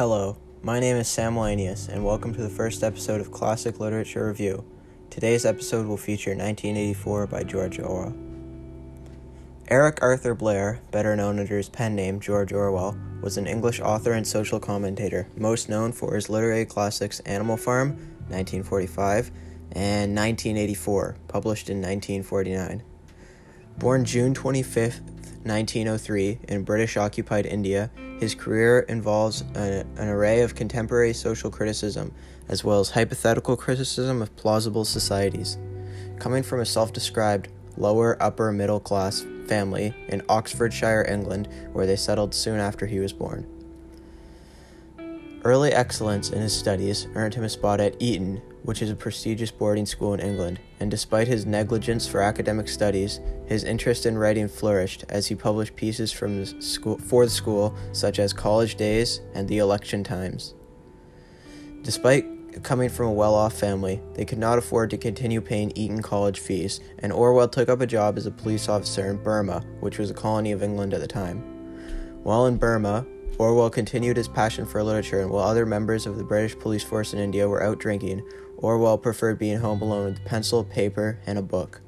Hello, my name is Sam Lanius, and welcome to the first episode of Classic Literature Review. Today's episode will feature 1984 by George Orwell. Eric Arthur Blair, better known under his pen name George Orwell, was an English author and social commentator, most known for his literary classics Animal Farm, 1945, and 1984, published in 1949. Born June 25, 1903, in British occupied India, his career involves a, an array of contemporary social criticism, as well as hypothetical criticism of plausible societies. Coming from a self described lower upper middle class family in Oxfordshire, England, where they settled soon after he was born. Early excellence in his studies earned him a spot at Eton, which is a prestigious boarding school in England, and despite his negligence for academic studies, his interest in writing flourished as he published pieces from the school, for the school, such as College Days and The Election Times. Despite coming from a well off family, they could not afford to continue paying Eton college fees, and Orwell took up a job as a police officer in Burma, which was a colony of England at the time. While in Burma, Orwell continued his passion for literature, and while other members of the British police force in India were out drinking, Orwell preferred being home alone with pencil, paper, and a book.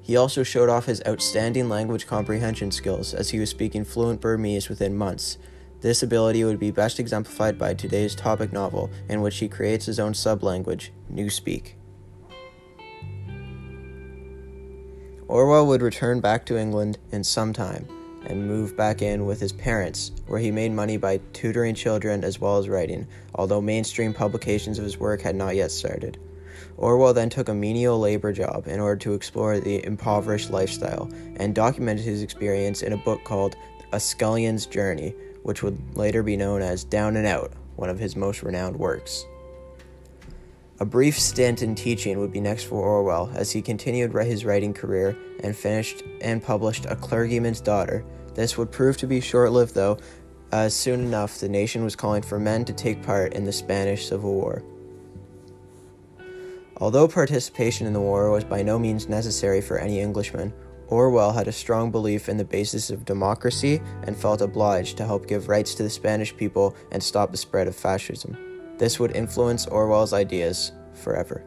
He also showed off his outstanding language comprehension skills as he was speaking fluent Burmese within months. This ability would be best exemplified by today's topic novel, in which he creates his own sublanguage, Newspeak. Orwell would return back to England in some time and moved back in with his parents, where he made money by tutoring children as well as writing, although mainstream publications of his work had not yet started. Orwell then took a menial labor job in order to explore the impoverished lifestyle and documented his experience in a book called A Scullion's Journey, which would later be known as Down and Out, one of his most renowned works. A brief stint in teaching would be next for Orwell as he continued his writing career and finished and published A Clergyman's Daughter. This would prove to be short lived, though, as soon enough the nation was calling for men to take part in the Spanish Civil War. Although participation in the war was by no means necessary for any Englishman, Orwell had a strong belief in the basis of democracy and felt obliged to help give rights to the Spanish people and stop the spread of fascism. This would influence Orwell's ideas forever.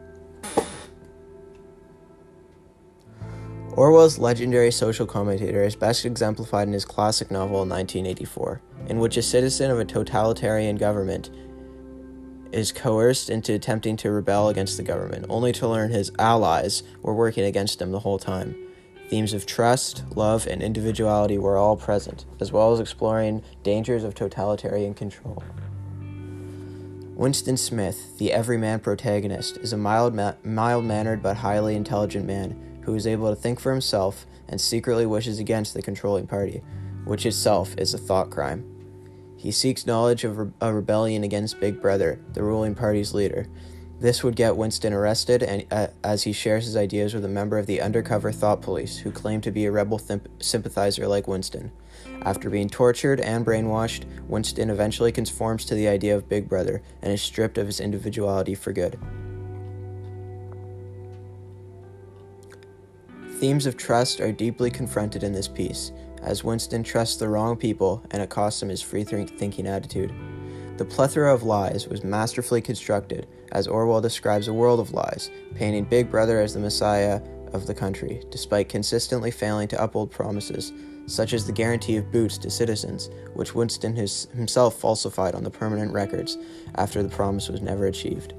Orwell's legendary social commentator is best exemplified in his classic novel 1984, in which a citizen of a totalitarian government is coerced into attempting to rebel against the government, only to learn his allies were working against him the whole time. Themes of trust, love, and individuality were all present, as well as exploring dangers of totalitarian control. Winston Smith, the everyman protagonist, is a mild ma- mild-mannered but highly intelligent man who is able to think for himself and secretly wishes against the controlling party, which itself is a thought crime. He seeks knowledge of re- a rebellion against Big Brother, the ruling party's leader. This would get Winston arrested and, uh, as he shares his ideas with a member of the undercover thought police who claim to be a rebel th- sympathizer like Winston. After being tortured and brainwashed, Winston eventually conforms to the idea of Big Brother and is stripped of his individuality for good. Themes of trust are deeply confronted in this piece, as Winston trusts the wrong people and it costs him his free thinking attitude. The plethora of lies was masterfully constructed, as Orwell describes a world of lies, painting Big Brother as the messiah of the country, despite consistently failing to uphold promises, such as the guarantee of boots to citizens, which Winston himself falsified on the permanent records after the promise was never achieved.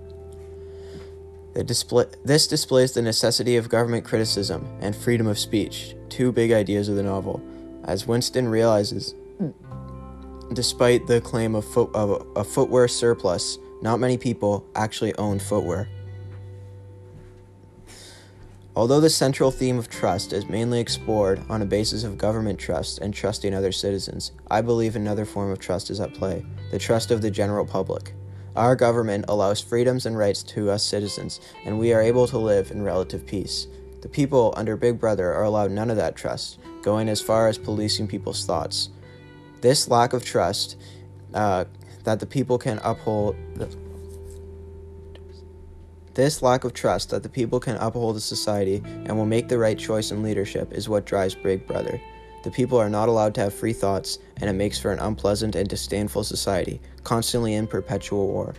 Display, this displays the necessity of government criticism and freedom of speech, two big ideas of the novel, as Winston realizes, despite the claim of, of a footwear surplus, not many people actually own footwear. Although the central theme of trust is mainly explored on a basis of government trust and trusting other citizens, I believe another form of trust is at play the trust of the general public. Our government allows freedoms and rights to us citizens, and we are able to live in relative peace. The people under Big Brother are allowed none of that trust, going as far as policing people's thoughts. This lack of trust uh, that the people can uphold. This lack of trust that the people can uphold a society and will make the right choice in leadership is what drives Big Brother. The people are not allowed to have free thoughts, and it makes for an unpleasant and disdainful society, constantly in perpetual war.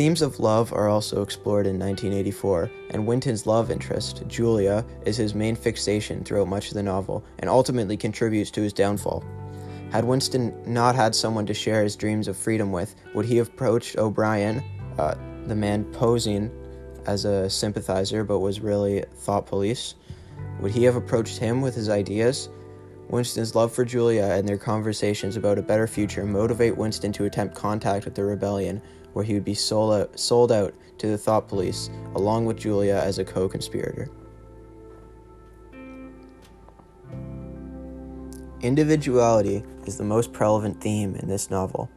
Themes of love are also explored in 1984, and Winston's love interest, Julia, is his main fixation throughout much of the novel and ultimately contributes to his downfall. Had Winston not had someone to share his dreams of freedom with, would he have approached O'Brien, uh, the man posing as a sympathizer but was really thought police? Would he have approached him with his ideas? Winston's love for Julia and their conversations about a better future motivate Winston to attempt contact with the rebellion, where he would be sold out, sold out to the thought police, along with Julia as a co conspirator. Individuality is the most prevalent theme in this novel.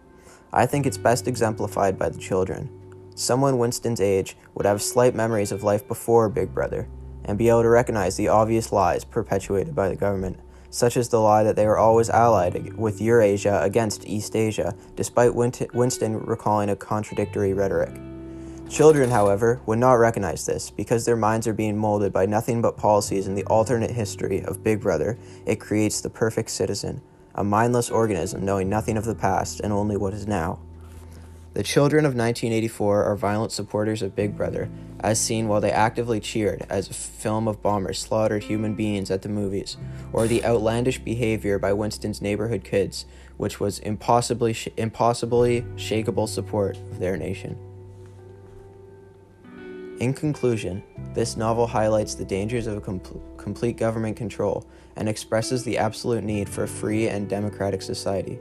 I think it's best exemplified by the children. Someone Winston's age would have slight memories of life before Big Brother and be able to recognize the obvious lies perpetuated by the government, such as the lie that they were always allied with Eurasia against Eastasia, despite Winston recalling a contradictory rhetoric. Children, however, would not recognize this because their minds are being molded by nothing but policies in the alternate history of Big Brother. It creates the perfect citizen, a mindless organism knowing nothing of the past and only what is now. The children of 1984 are violent supporters of Big Brother, as seen while they actively cheered as a film of bombers slaughtered human beings at the movies, or the outlandish behavior by Winston's neighborhood kids, which was impossibly, sh- impossibly shakable support of their nation. In conclusion, this novel highlights the dangers of com- complete government control and expresses the absolute need for a free and democratic society.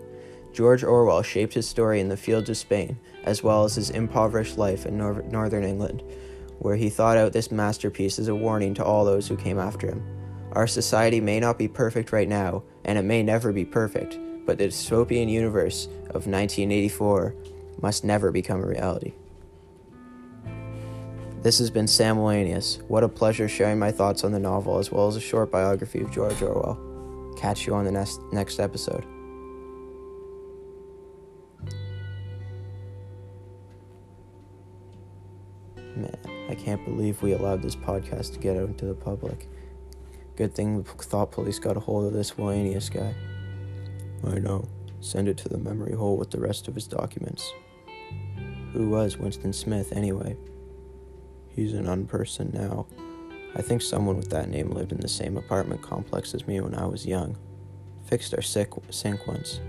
George Orwell shaped his story in the fields of Spain, as well as his impoverished life in nor- northern England, where he thought out this masterpiece as a warning to all those who came after him. Our society may not be perfect right now, and it may never be perfect, but the dystopian universe of 1984 must never become a reality. This has been Sam Wellenius. What a pleasure sharing my thoughts on the novel as well as a short biography of George Orwell. Catch you on the next, next episode. Man, I can't believe we allowed this podcast to get out into the public. Good thing the thought police got a hold of this Wellenius guy. I know. Send it to the memory hole with the rest of his documents. Who was Winston Smith, anyway? He's an unperson now. I think someone with that name lived in the same apartment complex as me when I was young. Fixed our sink once.